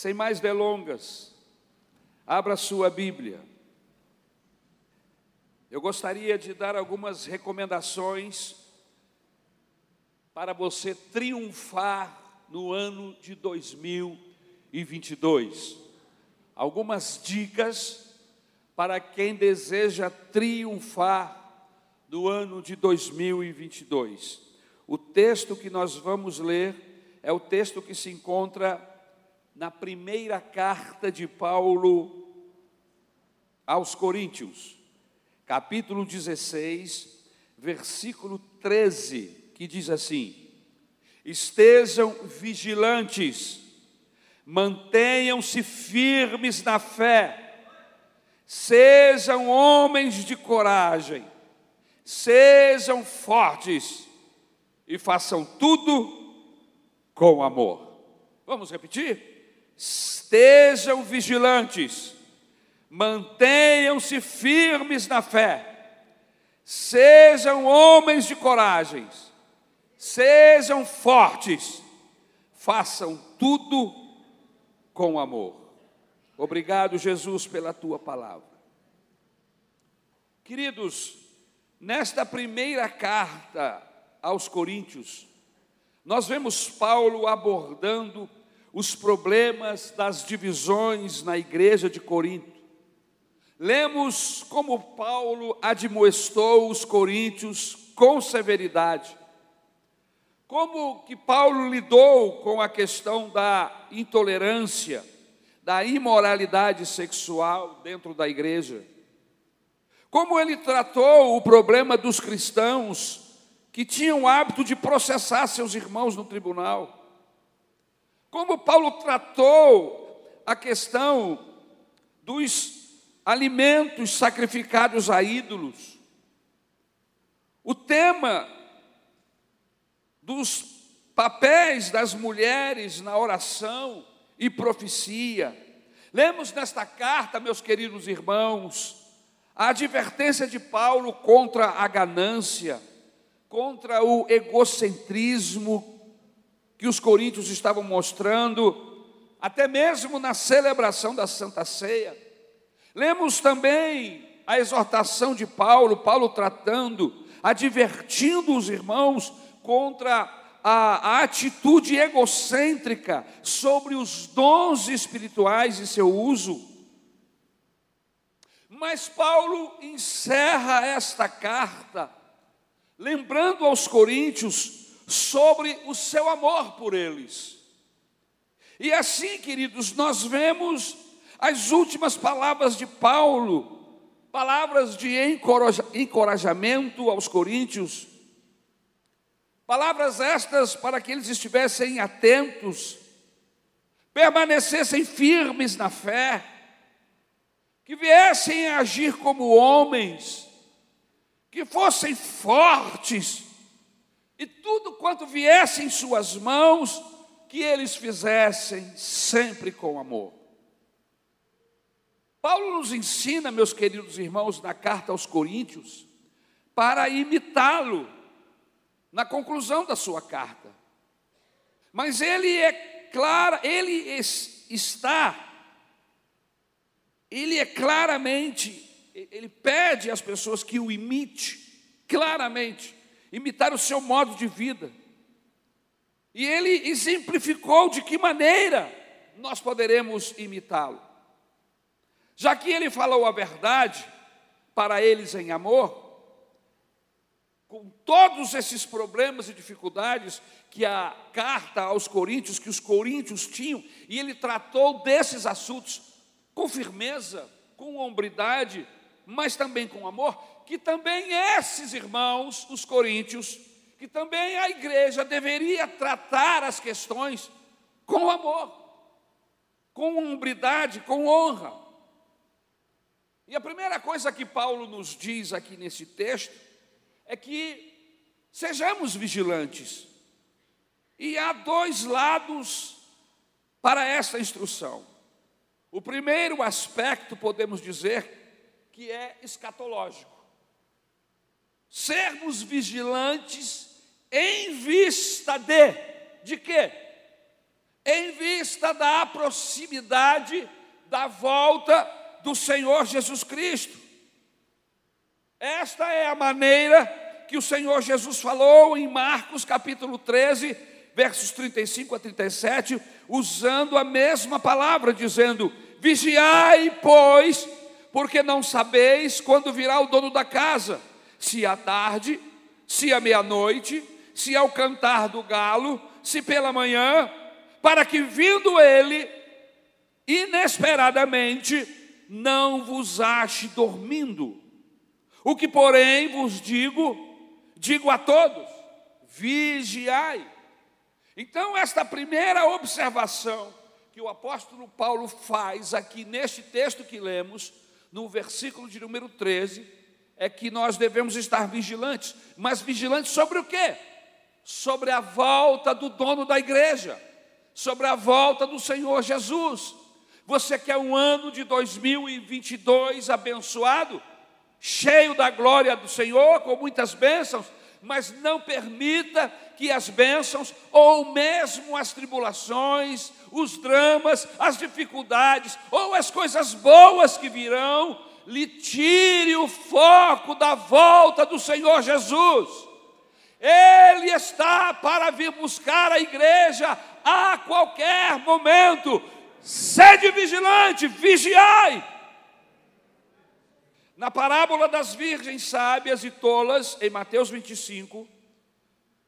Sem mais delongas, abra sua Bíblia. Eu gostaria de dar algumas recomendações para você triunfar no ano de 2022. Algumas dicas para quem deseja triunfar no ano de 2022. O texto que nós vamos ler é o texto que se encontra na primeira carta de Paulo aos Coríntios capítulo 16, versículo 13, que diz assim: Estejam vigilantes, mantenham-se firmes na fé, sejam homens de coragem, sejam fortes e façam tudo com amor. Vamos repetir? Estejam vigilantes, mantenham-se firmes na fé, sejam homens de coragem, sejam fortes, façam tudo com amor. Obrigado, Jesus, pela tua palavra. Queridos, nesta primeira carta aos Coríntios, nós vemos Paulo abordando os problemas das divisões na igreja de Corinto. Lemos como Paulo admoestou os coríntios com severidade. Como que Paulo lidou com a questão da intolerância, da imoralidade sexual dentro da igreja. Como ele tratou o problema dos cristãos que tinham o hábito de processar seus irmãos no tribunal. Como Paulo tratou a questão dos alimentos sacrificados a ídolos. O tema dos papéis das mulheres na oração e profecia. Lemos nesta carta, meus queridos irmãos, a advertência de Paulo contra a ganância, contra o egocentrismo que os coríntios estavam mostrando, até mesmo na celebração da Santa Ceia. Lemos também a exortação de Paulo, Paulo tratando, advertindo os irmãos contra a, a, atitude egocêntrica sobre os dons espirituais e seu uso. Mas Paulo encerra esta carta, lembrando aos coríntios sobre o seu amor por eles. E assim, queridos, nós vemos as últimas palavras de Paulo, palavras de encorajamento aos coríntios, palavras estas para que eles estivessem atentos, permanecessem firmes na fé, que viessem a agir como homens, que fossem fortes, e tudo quanto viesse em suas mãos, que eles fizessem sempre com amor. Paulo nos ensina, meus queridos irmãos, na carta aos Coríntios, para imitá-lo na conclusão da sua carta. Mas ele é claro, ele está, ele é claramente, ele pede às pessoas que o imite, claramente, imitar o seu modo de vida. E ele exemplificou de que maneira nós poderemos imitá-lo. Já que ele falou a verdade para eles em amor, com todos esses problemas e dificuldades que a carta aos coríntios, que os coríntios tinham, e ele tratou desses assuntos com firmeza, com hombridade, mas também com amor, que também esses irmãos, os coríntios, que também a igreja deveria tratar as questões com amor, com hombridade, com honra. E a primeira coisa que Paulo nos diz aqui nesse texto é que sejamos vigilantes. E há dois lados para essa instrução. O primeiro aspecto, podemos dizer, que é escatológico. Sermos vigilantes em vista de de quê? em vista da proximidade da volta do Senhor Jesus Cristo. Esta é a maneira que o Senhor Jesus falou em Marcos capítulo 13, versos 35 a 37, usando a mesma palavra, dizendo: Vigiai, pois, porque não sabeis quando virá o dono da casa, se à tarde, se à meia-noite, se ao cantar do galo, se pela manhã, para que vindo ele, inesperadamente, não vos ache dormindo. O que, porém, vos digo, digo a todos: vigiai. Então, esta primeira observação que o apóstolo Paulo faz aqui neste texto que lemos, no versículo de número 13, é que nós devemos estar vigilantes. Mas vigilantes sobre o quê? Sobre a volta do dono da igreja, sobre a volta do Senhor Jesus. Você quer um ano de 2022 abençoado, cheio da glória do Senhor, com muitas bênçãos? mas não permita que as bênçãos, ou mesmo as tribulações, os dramas, as dificuldades, ou as coisas boas que virão, lhe tire o foco da volta do Senhor Jesus. Ele está para vir buscar a igreja a qualquer momento. Sede vigilante, vigiai. Na parábola das virgens sábias e tolas, em Mateus 25,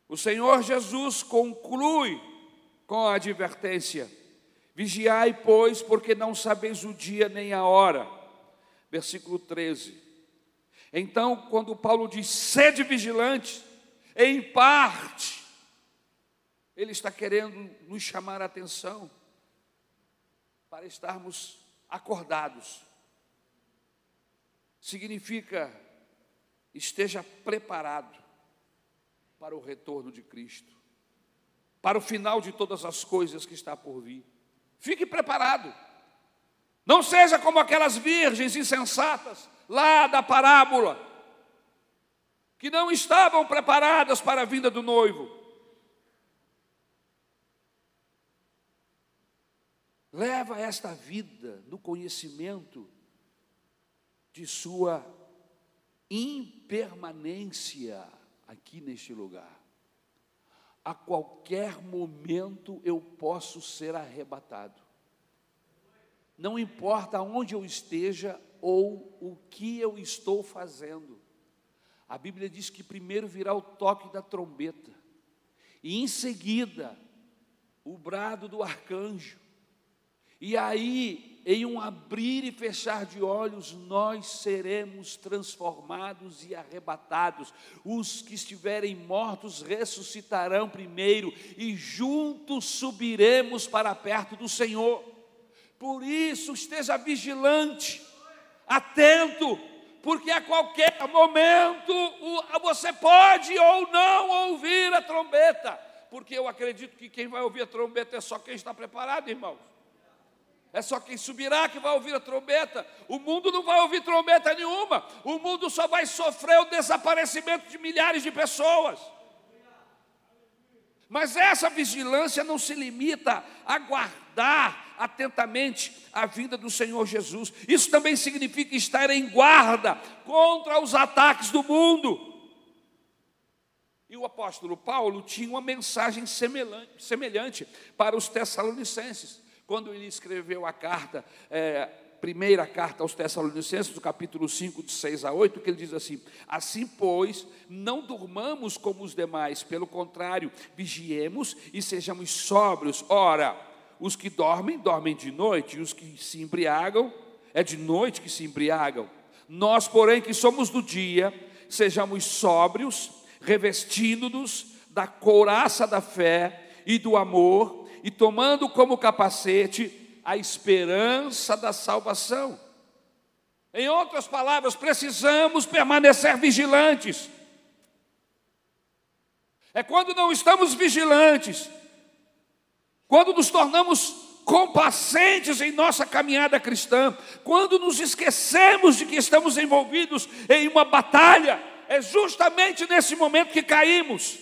o Senhor Jesus conclui com a advertência: Vigiai, pois, porque não sabeis o dia nem a hora. Versículo 13. Então, quando Paulo diz sede vigilante, em parte, ele está querendo nos chamar a atenção para estarmos acordados significa esteja preparado para o retorno de Cristo, para o final de todas as coisas que está por vir. Fique preparado. Não seja como aquelas virgens insensatas lá da parábola, que não estavam preparadas para a vinda do noivo. Leva esta vida no conhecimento de sua impermanência aqui neste lugar. A qualquer momento eu posso ser arrebatado. Não importa onde eu esteja ou o que eu estou fazendo. A Bíblia diz que primeiro virá o toque da trombeta, e em seguida o brado do arcanjo, e aí em um abrir e fechar de olhos, nós seremos transformados e arrebatados. Os que estiverem mortos ressuscitarão primeiro, e juntos subiremos para perto do Senhor. Por isso, esteja vigilante, atento, porque a qualquer momento você pode ou não ouvir a trombeta, porque eu acredito que quem vai ouvir a trombeta é só quem está preparado, irmãos. É só quem subirá que vai ouvir a trombeta. O mundo não vai ouvir trombeta nenhuma. O mundo só vai sofrer o desaparecimento de milhares de pessoas. Mas essa vigilância não se limita a guardar atentamente a vida do Senhor Jesus. Isso também significa estar em guarda contra os ataques do mundo. E o apóstolo Paulo tinha uma mensagem semelhante para os Tessalonicenses quando ele escreveu a carta, é, primeira carta aos Tessalonicenses, do capítulo 5, de 6 a 8, que ele diz assim: Assim, pois, não durmamos como os demais, pelo contrário, vigiemos e sejamos sóbrios. Ora, os que dormem, dormem de noite, e os que se embriagam, é de noite que se embriagam. Nós, porém, que somos do dia, sejamos sóbrios, revestindo-nos da couraça da fé e do amor e tomando como capacete a esperança da salvação. Em outras palavras, precisamos permanecer vigilantes. É quando não estamos vigilantes, quando nos tornamos complacentes em nossa caminhada cristã, quando nos esquecemos de que estamos envolvidos em uma batalha, é justamente nesse momento que caímos.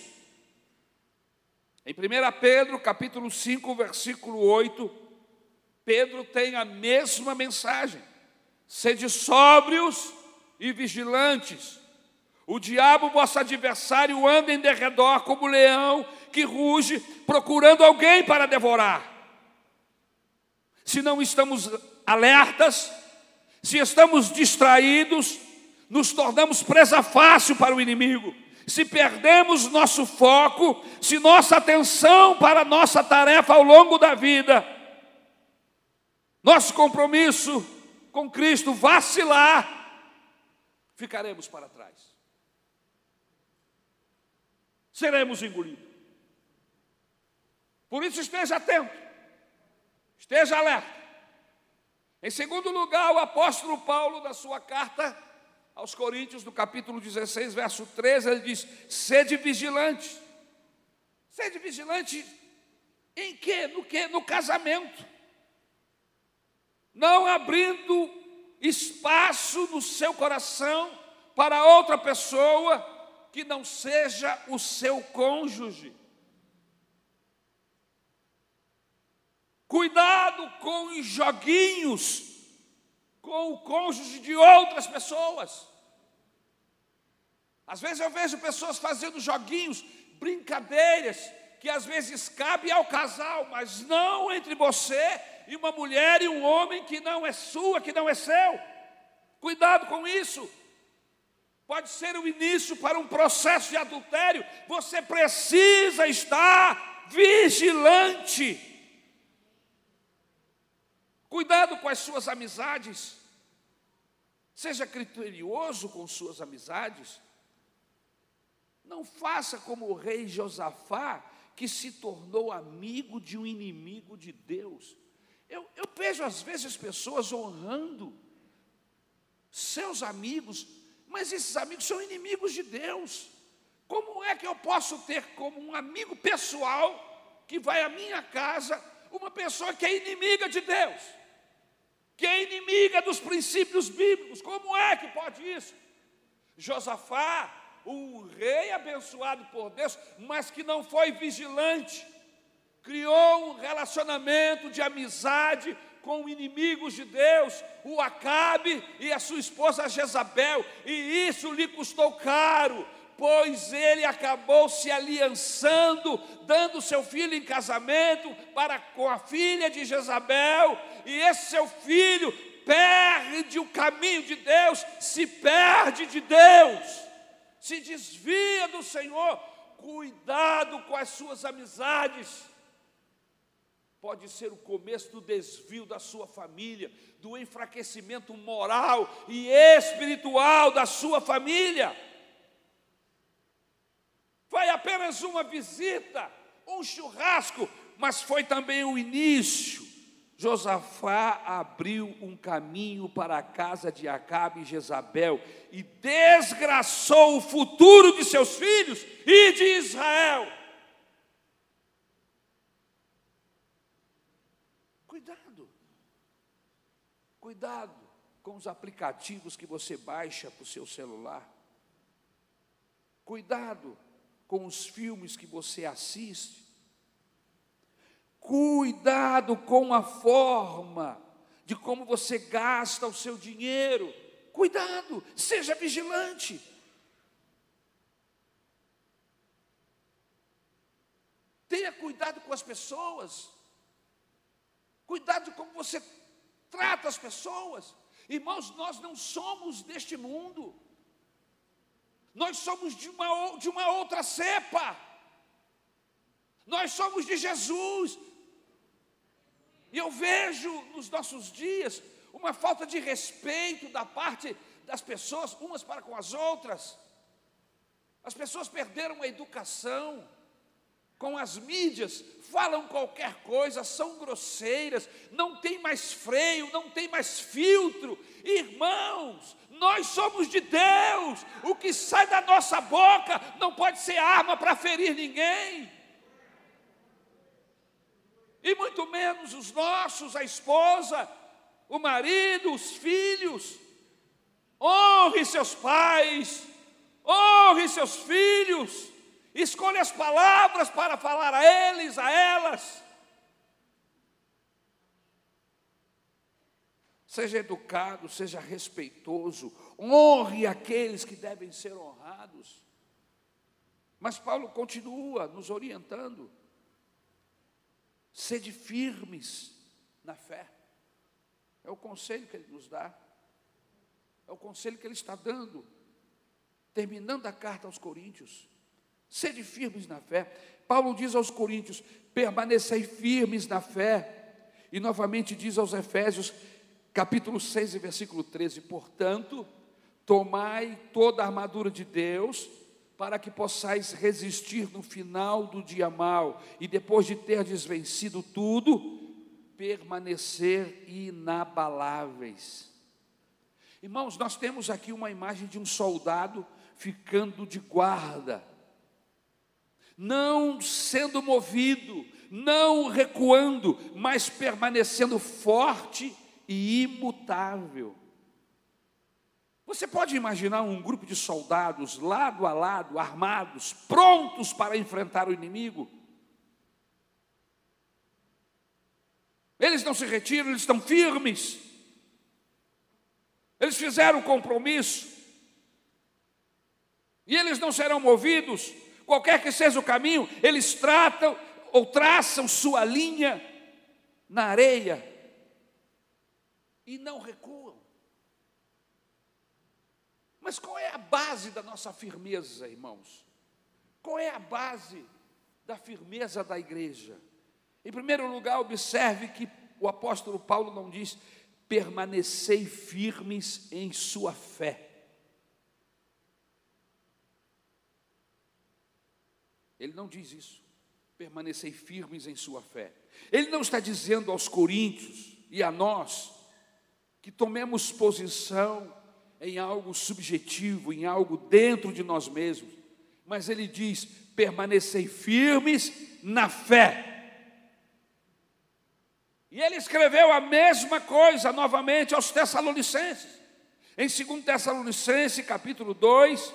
Em 1 Pedro, capítulo 5, versículo 8, Pedro tem a mesma mensagem: sede sóbrios e vigilantes. O diabo, vosso adversário, anda em derredor como leão que ruge, procurando alguém para devorar. Se não estamos alertas, se estamos distraídos, nos tornamos presa fácil para o inimigo. Se perdemos nosso foco, se nossa atenção para nossa tarefa ao longo da vida, nosso compromisso com Cristo vacilar, ficaremos para trás. Seremos engolidos. Por isso, esteja atento, esteja alerta. Em segundo lugar, o apóstolo Paulo, na sua carta aos Coríntios, no capítulo 16, verso 13, ele diz: sede vigilante. Sede vigilante em quê? No quê? No casamento. Não abrindo espaço no seu coração para outra pessoa que não seja o seu cônjuge. Cuidado com os joguinhos com o cônjuge de outras pessoas. Às vezes eu vejo pessoas fazendo joguinhos, brincadeiras, que às vezes cabe ao casal, mas não entre você e uma mulher e um homem que não é sua, que não é seu. Cuidado com isso. Pode ser o início para um processo de adultério. Você precisa estar vigilante. Cuidado com as suas amizades. Seja criterioso com suas amizades. Não faça como o rei Josafá, que se tornou amigo de um inimigo de Deus. Eu, eu vejo às vezes pessoas honrando seus amigos, mas esses amigos são inimigos de Deus. Como é que eu posso ter como um amigo pessoal que vai à minha casa uma pessoa que é inimiga de Deus? Que é inimiga dos princípios bíblicos. Como é que pode isso? Josafá, o rei abençoado por Deus, mas que não foi vigilante, criou um relacionamento de amizade com inimigos de Deus, o Acabe e a sua esposa Jezabel, e isso lhe custou caro, pois ele acabou se aliançando, dando seu filho em casamento para com a filha de Jezabel, e esse seu filho perde o caminho de Deus, se perde de Deus, se desvia do Senhor. Cuidado com as suas amizades. Pode ser o começo do desvio da sua família, do enfraquecimento moral e espiritual da sua família. Foi apenas uma visita, um churrasco, mas foi também o início. Josafá abriu um caminho para a casa de Acabe e Jezabel e desgraçou o futuro de seus filhos e de Israel. Cuidado, cuidado com os aplicativos que você baixa para o seu celular. Cuidado com os filmes que você assiste. Cuidado com a forma de como você gasta o seu dinheiro. Cuidado, seja vigilante. Tenha cuidado com as pessoas. Cuidado de como você trata as pessoas. Irmãos, nós não somos deste mundo. Nós somos de uma, de uma outra cepa. Nós somos de Jesus. E eu vejo nos nossos dias uma falta de respeito da parte das pessoas, umas para com as outras. As pessoas perderam a educação com as mídias, falam qualquer coisa, são grosseiras, não tem mais freio, não tem mais filtro. Irmãos, nós somos de Deus, o que sai da nossa boca não pode ser arma para ferir ninguém. E muito menos os nossos, a esposa, o marido, os filhos. Honre seus pais, honre seus filhos Escolha as palavras para falar a eles, a elas. Seja educado, seja respeitoso, honre aqueles que devem ser honrados. Mas Paulo continua nos orientando. Sede firmes na fé. É o conselho que ele nos dá. É o conselho que ele está dando, terminando a carta aos Coríntios. Sede firmes na fé. Paulo diz aos Coríntios: permanecei firmes na fé. E novamente diz aos Efésios, capítulo 6, versículo 13: portanto, tomai toda a armadura de Deus, para que possais resistir no final do dia mal, e depois de ter desvencido tudo, permanecer inabaláveis. Irmãos, nós temos aqui uma imagem de um soldado ficando de guarda não sendo movido, não recuando, mas permanecendo forte e imutável. Você pode imaginar um grupo de soldados lado a lado, armados, prontos para enfrentar o inimigo? Eles não se retiram, eles estão firmes. Eles fizeram o compromisso. E eles não serão movidos qualquer que seja o caminho, eles tratam ou traçam sua linha na areia e não recuam. Mas qual é a base da nossa firmeza, irmãos? Qual é a base da firmeza da igreja? Em primeiro lugar, observe que o apóstolo Paulo não diz permanecei firmes em sua fé. Ele não diz isso. Permanecei firmes em sua fé. Ele não está dizendo aos coríntios e a nós que tomemos posição em algo subjetivo, em algo dentro de nós mesmos, mas ele diz: permanecei firmes na fé. E ele escreveu a mesma coisa novamente aos Tessalonicenses. Em 2 Tessalonicenses, capítulo 2,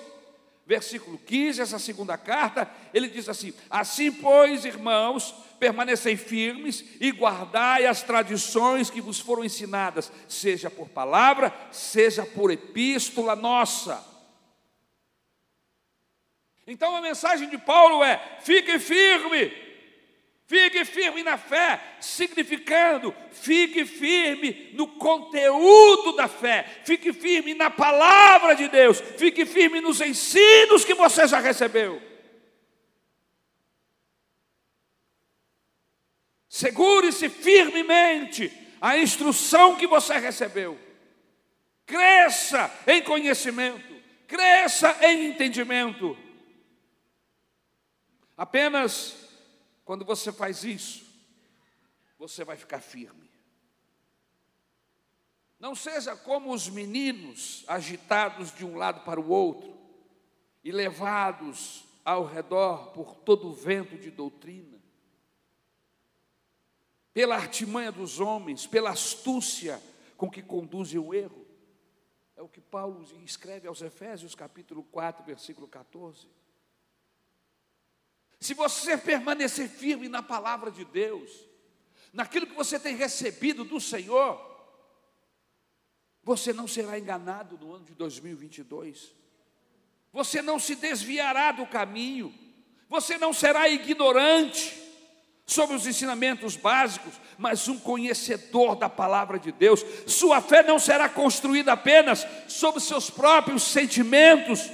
versículo 15, essa segunda carta, ele diz assim: Assim, pois, irmãos, permanecei firmes e guardai as tradições que vos foram ensinadas, seja por palavra, seja por epístola nossa. Então a mensagem de Paulo é: fique firme, Fique firme na fé, significando, fique firme no conteúdo da fé, fique firme na palavra de Deus, fique firme nos ensinos que você já recebeu. Segure-se firmemente a instrução que você recebeu. Cresça em conhecimento, cresça em entendimento. Apenas quando você faz isso, você vai ficar firme. Não seja como os meninos agitados de um lado para o outro e levados ao redor por todo o vento de doutrina, pela artimanha dos homens, pela astúcia com que conduzem o erro. É o que Paulo escreve aos Efésios, capítulo 4, versículo 14. Se você permanecer firme na palavra de Deus, naquilo que você tem recebido do Senhor, você não será enganado no ano de 2022. Você não se desviará do caminho. Você não será ignorante sobre os ensinamentos básicos, mas um conhecedor da palavra de Deus. Sua fé não será construída apenas sobre seus próprios sentimentos,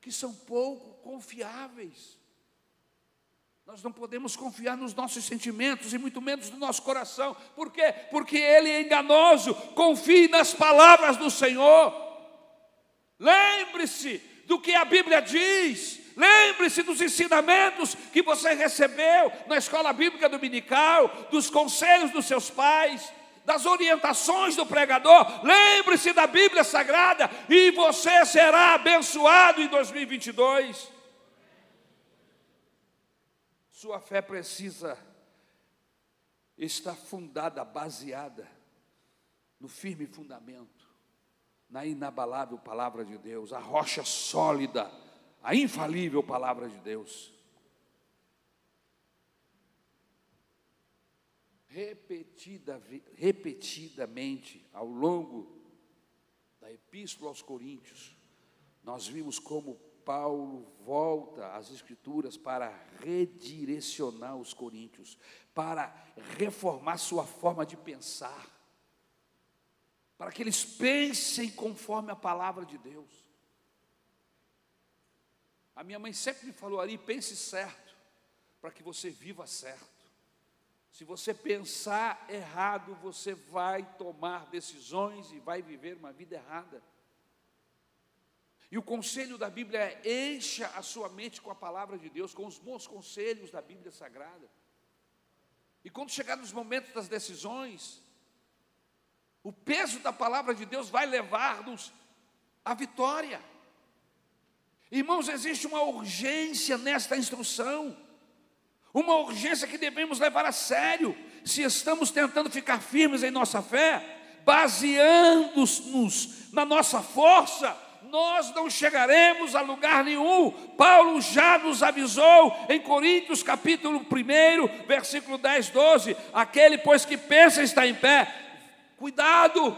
que são pouco confiáveis. Nós não podemos confiar nos nossos sentimentos e muito menos no nosso coração. Por quê? Porque ele é enganoso. Confie nas palavras do Senhor. Lembre-se do que a Bíblia diz. Lembre-se dos ensinamentos que você recebeu na escola bíblica dominical, dos conselhos dos seus pais, das orientações do pregador. Lembre-se da Bíblia Sagrada e você será abençoado em 2022. Sua fé precisa estar fundada, baseada no firme fundamento, na inabalável palavra de Deus, a rocha sólida, a infalível palavra de Deus. Repetida, repetidamente ao longo da Epístola aos Coríntios, nós vimos como Paulo volta às Escrituras para redirecionar os coríntios, para reformar sua forma de pensar, para que eles pensem conforme a palavra de Deus. A minha mãe sempre me falou ali: pense certo, para que você viva certo. Se você pensar errado, você vai tomar decisões e vai viver uma vida errada. E o conselho da Bíblia é encha a sua mente com a palavra de Deus, com os bons conselhos da Bíblia Sagrada. E quando chegar nos momentos das decisões, o peso da palavra de Deus vai levar-nos à vitória. Irmãos, existe uma urgência nesta instrução, uma urgência que devemos levar a sério, se estamos tentando ficar firmes em nossa fé, baseando-nos na nossa força, nós não chegaremos a lugar nenhum. Paulo já nos avisou em Coríntios capítulo 1, versículo 10, 12: aquele, pois que pensa está em pé, cuidado,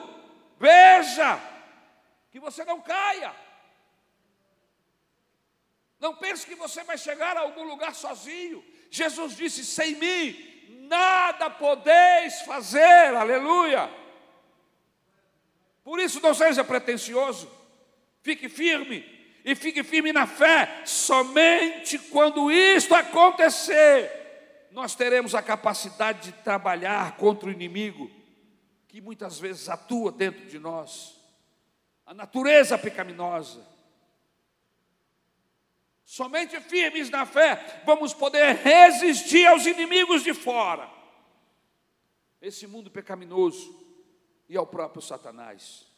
veja, que você não caia. Não pense que você vai chegar a algum lugar sozinho. Jesus disse: sem mim, nada podeis fazer, aleluia. Por isso não seja pretensioso. Fique firme e fique firme na fé. Somente quando isto acontecer, nós teremos a capacidade de trabalhar contra o inimigo que muitas vezes atua dentro de nós, a natureza pecaminosa. Somente firmes na fé vamos poder resistir aos inimigos de fora, esse mundo pecaminoso e ao próprio Satanás.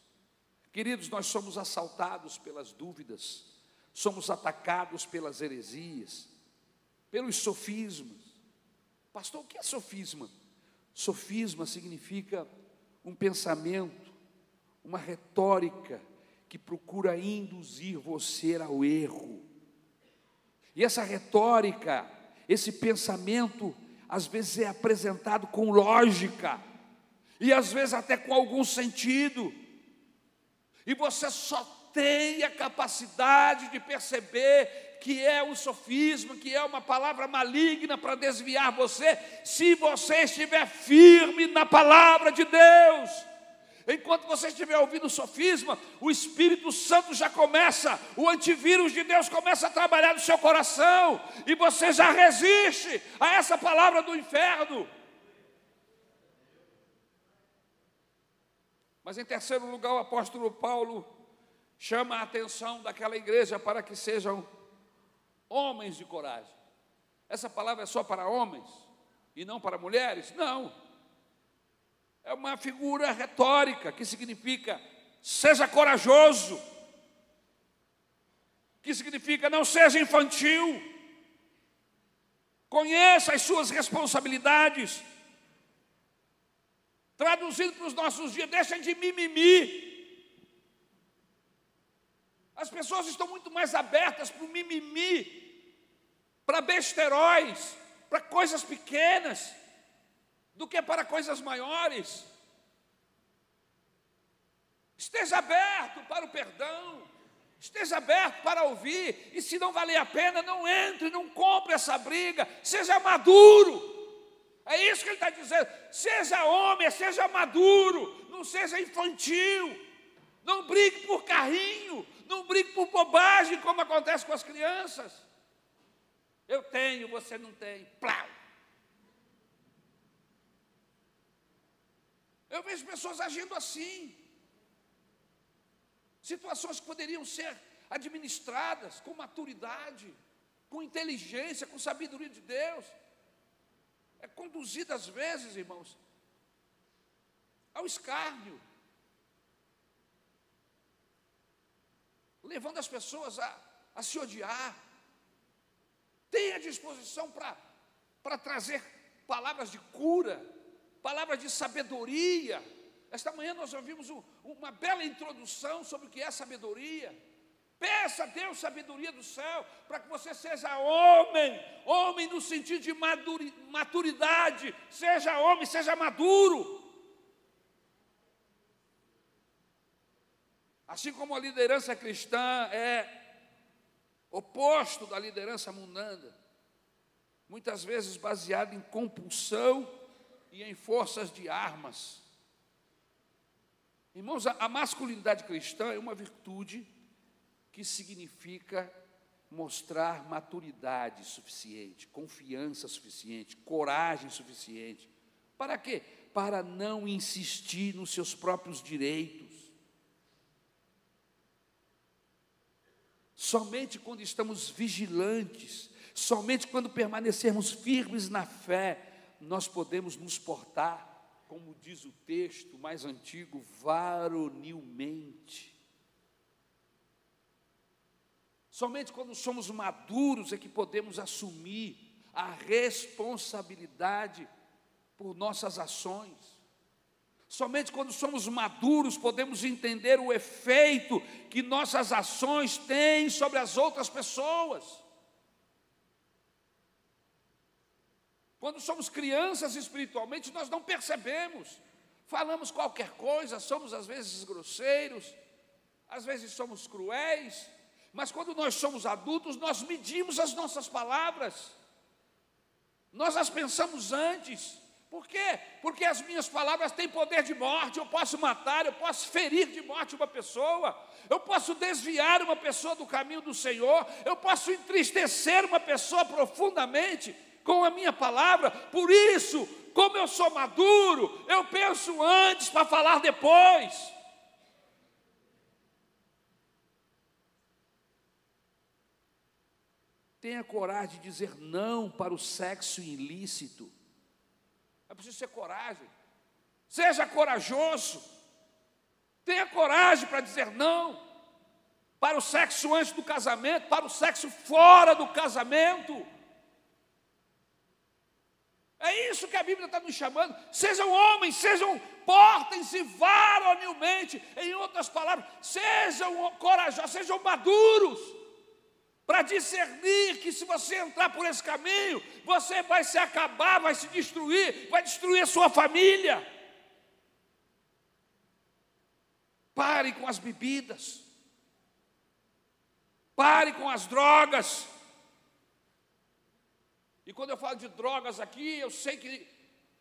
Queridos, nós somos assaltados pelas dúvidas, somos atacados pelas heresias, pelos sofismas. Pastor, o que é sofisma? Sofisma significa um pensamento, uma retórica que procura induzir você ao erro. E essa retórica, esse pensamento, às vezes é apresentado com lógica, e às vezes até com algum sentido e você só tem a capacidade de perceber que é um sofisma, que é uma palavra maligna para desviar você, se você estiver firme na palavra de Deus. Enquanto você estiver ouvindo o sofisma, o Espírito Santo já começa, o antivírus de Deus começa a trabalhar no seu coração, e você já resiste a essa palavra do inferno. Mas em terceiro lugar, o apóstolo Paulo chama a atenção daquela igreja para que sejam homens de coragem. Essa palavra é só para homens e não para mulheres? Não. É uma figura retórica que significa seja corajoso, que significa não seja infantil, conheça as suas responsabilidades Traduzindo para os nossos dias, deixa de mimimi. As pessoas estão muito mais abertas para o mimimi, para besteróis, para coisas pequenas, do que para coisas maiores. Esteja aberto para o perdão, esteja aberto para ouvir, e se não valer a pena, não entre, não compre essa briga, seja maduro. É isso que ele está dizendo. Seja homem, seja maduro, não seja infantil. Não brigue por carrinho, não brigue por bobagem, como acontece com as crianças. Eu tenho, você não tem. Plau. Eu vejo pessoas agindo assim. Situações que poderiam ser administradas com maturidade, com inteligência, com sabedoria de Deus é conduzida às vezes, irmãos, ao escárnio, levando as pessoas a, a se odiar. Tenha disposição para trazer palavras de cura, palavras de sabedoria. Esta manhã nós ouvimos um, uma bela introdução sobre o que é sabedoria. Peça a Deus sabedoria do céu, para que você seja homem, homem no sentido de maturidade, seja homem, seja maduro. Assim como a liderança cristã é oposto da liderança mundana, muitas vezes baseada em compulsão e em forças de armas. Irmãos, a masculinidade cristã é uma virtude que significa mostrar maturidade suficiente, confiança suficiente, coragem suficiente. Para quê? Para não insistir nos seus próprios direitos. Somente quando estamos vigilantes, somente quando permanecermos firmes na fé, nós podemos nos portar, como diz o texto mais antigo, varonilmente. Somente quando somos maduros é que podemos assumir a responsabilidade por nossas ações. Somente quando somos maduros podemos entender o efeito que nossas ações têm sobre as outras pessoas. Quando somos crianças espiritualmente, nós não percebemos. Falamos qualquer coisa, somos às vezes grosseiros, às vezes somos cruéis, mas quando nós somos adultos, nós medimos as nossas palavras, nós as pensamos antes. Por quê? Porque as minhas palavras têm poder de morte, eu posso matar, eu posso ferir de morte uma pessoa, eu posso desviar uma pessoa do caminho do Senhor, eu posso entristecer uma pessoa profundamente com a minha palavra, por isso, como eu sou maduro, eu penso antes para falar depois. Tenha coragem de dizer não para o sexo ilícito. É preciso ter coragem. Seja corajoso. Tenha coragem para dizer não para o sexo antes do casamento, para o sexo fora do casamento. É isso que a Bíblia está nos chamando. Sejam homens, sejam, portem-se varonilmente. Em outras palavras, sejam corajosos, sejam maduros para discernir que se você entrar por esse caminho, você vai se acabar, vai se destruir, vai destruir a sua família. Pare com as bebidas, pare com as drogas. E quando eu falo de drogas aqui, eu sei que,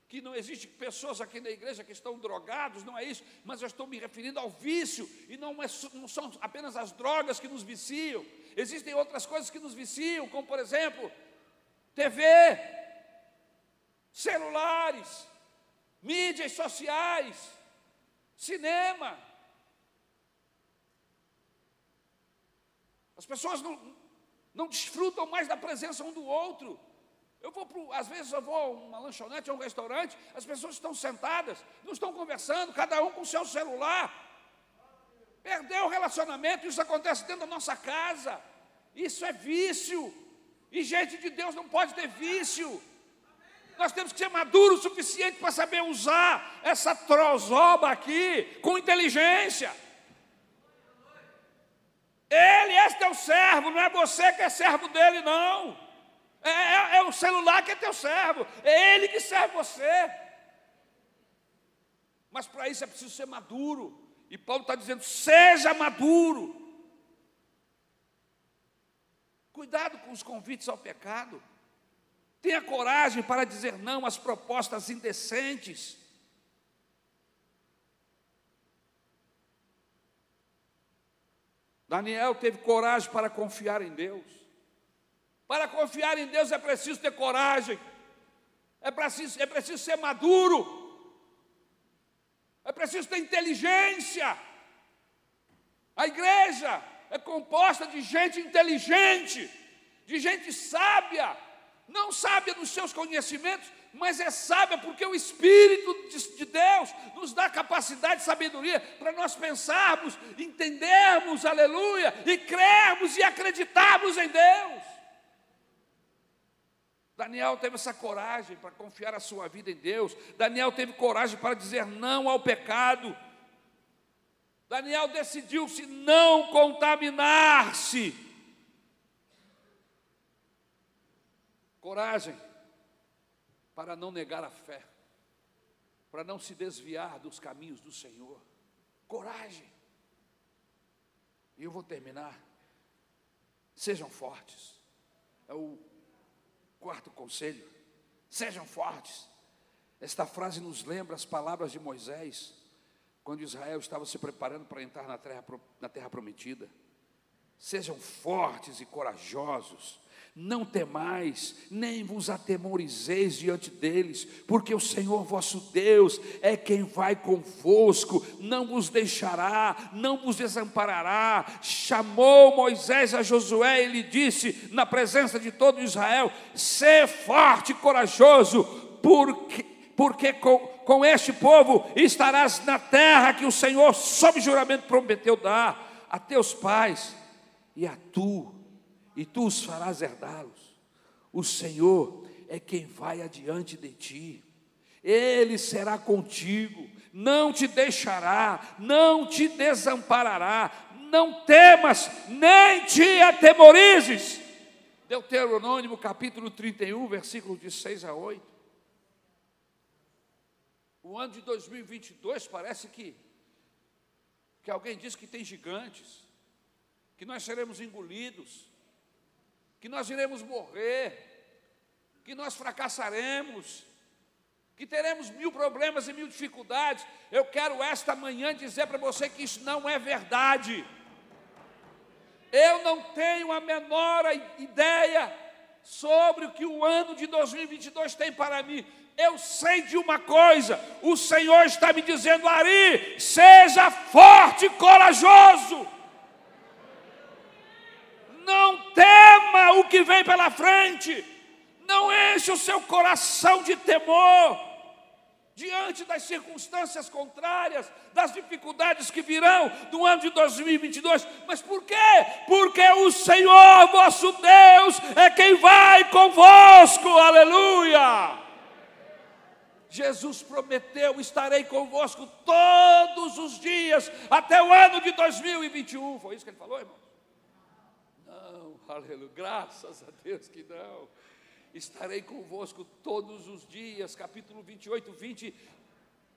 que não existe pessoas aqui na igreja que estão drogados, não é isso, mas eu estou me referindo ao vício, e não, é, não são apenas as drogas que nos viciam, Existem outras coisas que nos viciam, como por exemplo, TV, celulares, mídias sociais, cinema. As pessoas não, não desfrutam mais da presença um do outro. Eu vou pro, às vezes eu vou a uma lanchonete, a um restaurante, as pessoas estão sentadas, não estão conversando, cada um com o seu celular. Perdeu o relacionamento, isso acontece dentro da nossa casa. Isso é vício. E gente de Deus não pode ter vício. Nós temos que ser maduros o suficiente para saber usar essa trozoba aqui com inteligência. Ele é teu servo, não é você que é servo dele, não. É, é, é o celular que é teu servo, é ele que serve você. Mas para isso é preciso ser maduro. E Paulo está dizendo: seja maduro. Cuidado com os convites ao pecado. Tenha coragem para dizer não às propostas indecentes. Daniel teve coragem para confiar em Deus. Para confiar em Deus é preciso ter coragem, é preciso, é preciso ser maduro. É preciso ter inteligência. A igreja é composta de gente inteligente, de gente sábia, não sábia nos seus conhecimentos, mas é sábia porque o Espírito de Deus nos dá capacidade e sabedoria para nós pensarmos, entendermos, aleluia, e crermos e acreditarmos em Deus. Daniel teve essa coragem para confiar a sua vida em Deus. Daniel teve coragem para dizer não ao pecado. Daniel decidiu-se não contaminar-se. Coragem para não negar a fé, para não se desviar dos caminhos do Senhor. Coragem. E eu vou terminar. Sejam fortes. É o quarto conselho. Sejam fortes. Esta frase nos lembra as palavras de Moisés, quando Israel estava se preparando para entrar na terra, na terra prometida. Sejam fortes e corajosos não temais, nem vos atemorizeis diante deles, porque o Senhor vosso Deus é quem vai convosco, não vos deixará, não vos desamparará. Chamou Moisés a Josué e lhe disse, na presença de todo Israel: Sê forte e corajoso, porque, porque com, com este povo estarás na terra que o Senhor, sob juramento, prometeu dar a teus pais e a tu e tu os farás herdá-los. O Senhor é quem vai adiante de ti, Ele será contigo, não te deixará, não te desamparará, não temas, nem te atemorizes. Deuteronômio capítulo 31, versículos de 6 a 8. O ano de 2022 parece que, que alguém diz que tem gigantes, que nós seremos engolidos, que nós iremos morrer, que nós fracassaremos, que teremos mil problemas e mil dificuldades. Eu quero esta manhã dizer para você que isso não é verdade. Eu não tenho a menor ideia sobre o que o ano de 2022 tem para mim. Eu sei de uma coisa: o Senhor está me dizendo, Ari, seja forte e corajoso. Não tema o que vem pela frente. Não enche o seu coração de temor diante das circunstâncias contrárias, das dificuldades que virão do ano de 2022. Mas por quê? Porque o Senhor vosso Deus é quem vai convosco. Aleluia! Jesus prometeu: estarei convosco todos os dias até o ano de 2021. Foi isso que ele falou, irmão? Aleluia, graças a Deus que não. Estarei convosco todos os dias, capítulo 28, 20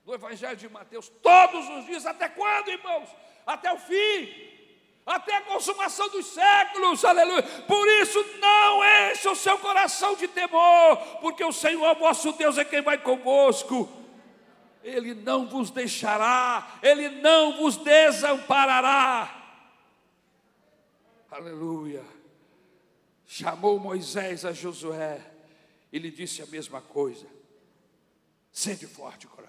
do Evangelho de Mateus, todos os dias, até quando, irmãos? Até o fim, até a consumação dos séculos, aleluia. Por isso, não encha o seu coração de temor, porque o Senhor vosso Deus é quem vai convosco. Ele não vos deixará, Ele não vos desamparará. Aleluia chamou Moisés a Josué. E lhe disse a mesma coisa: sede forte, coração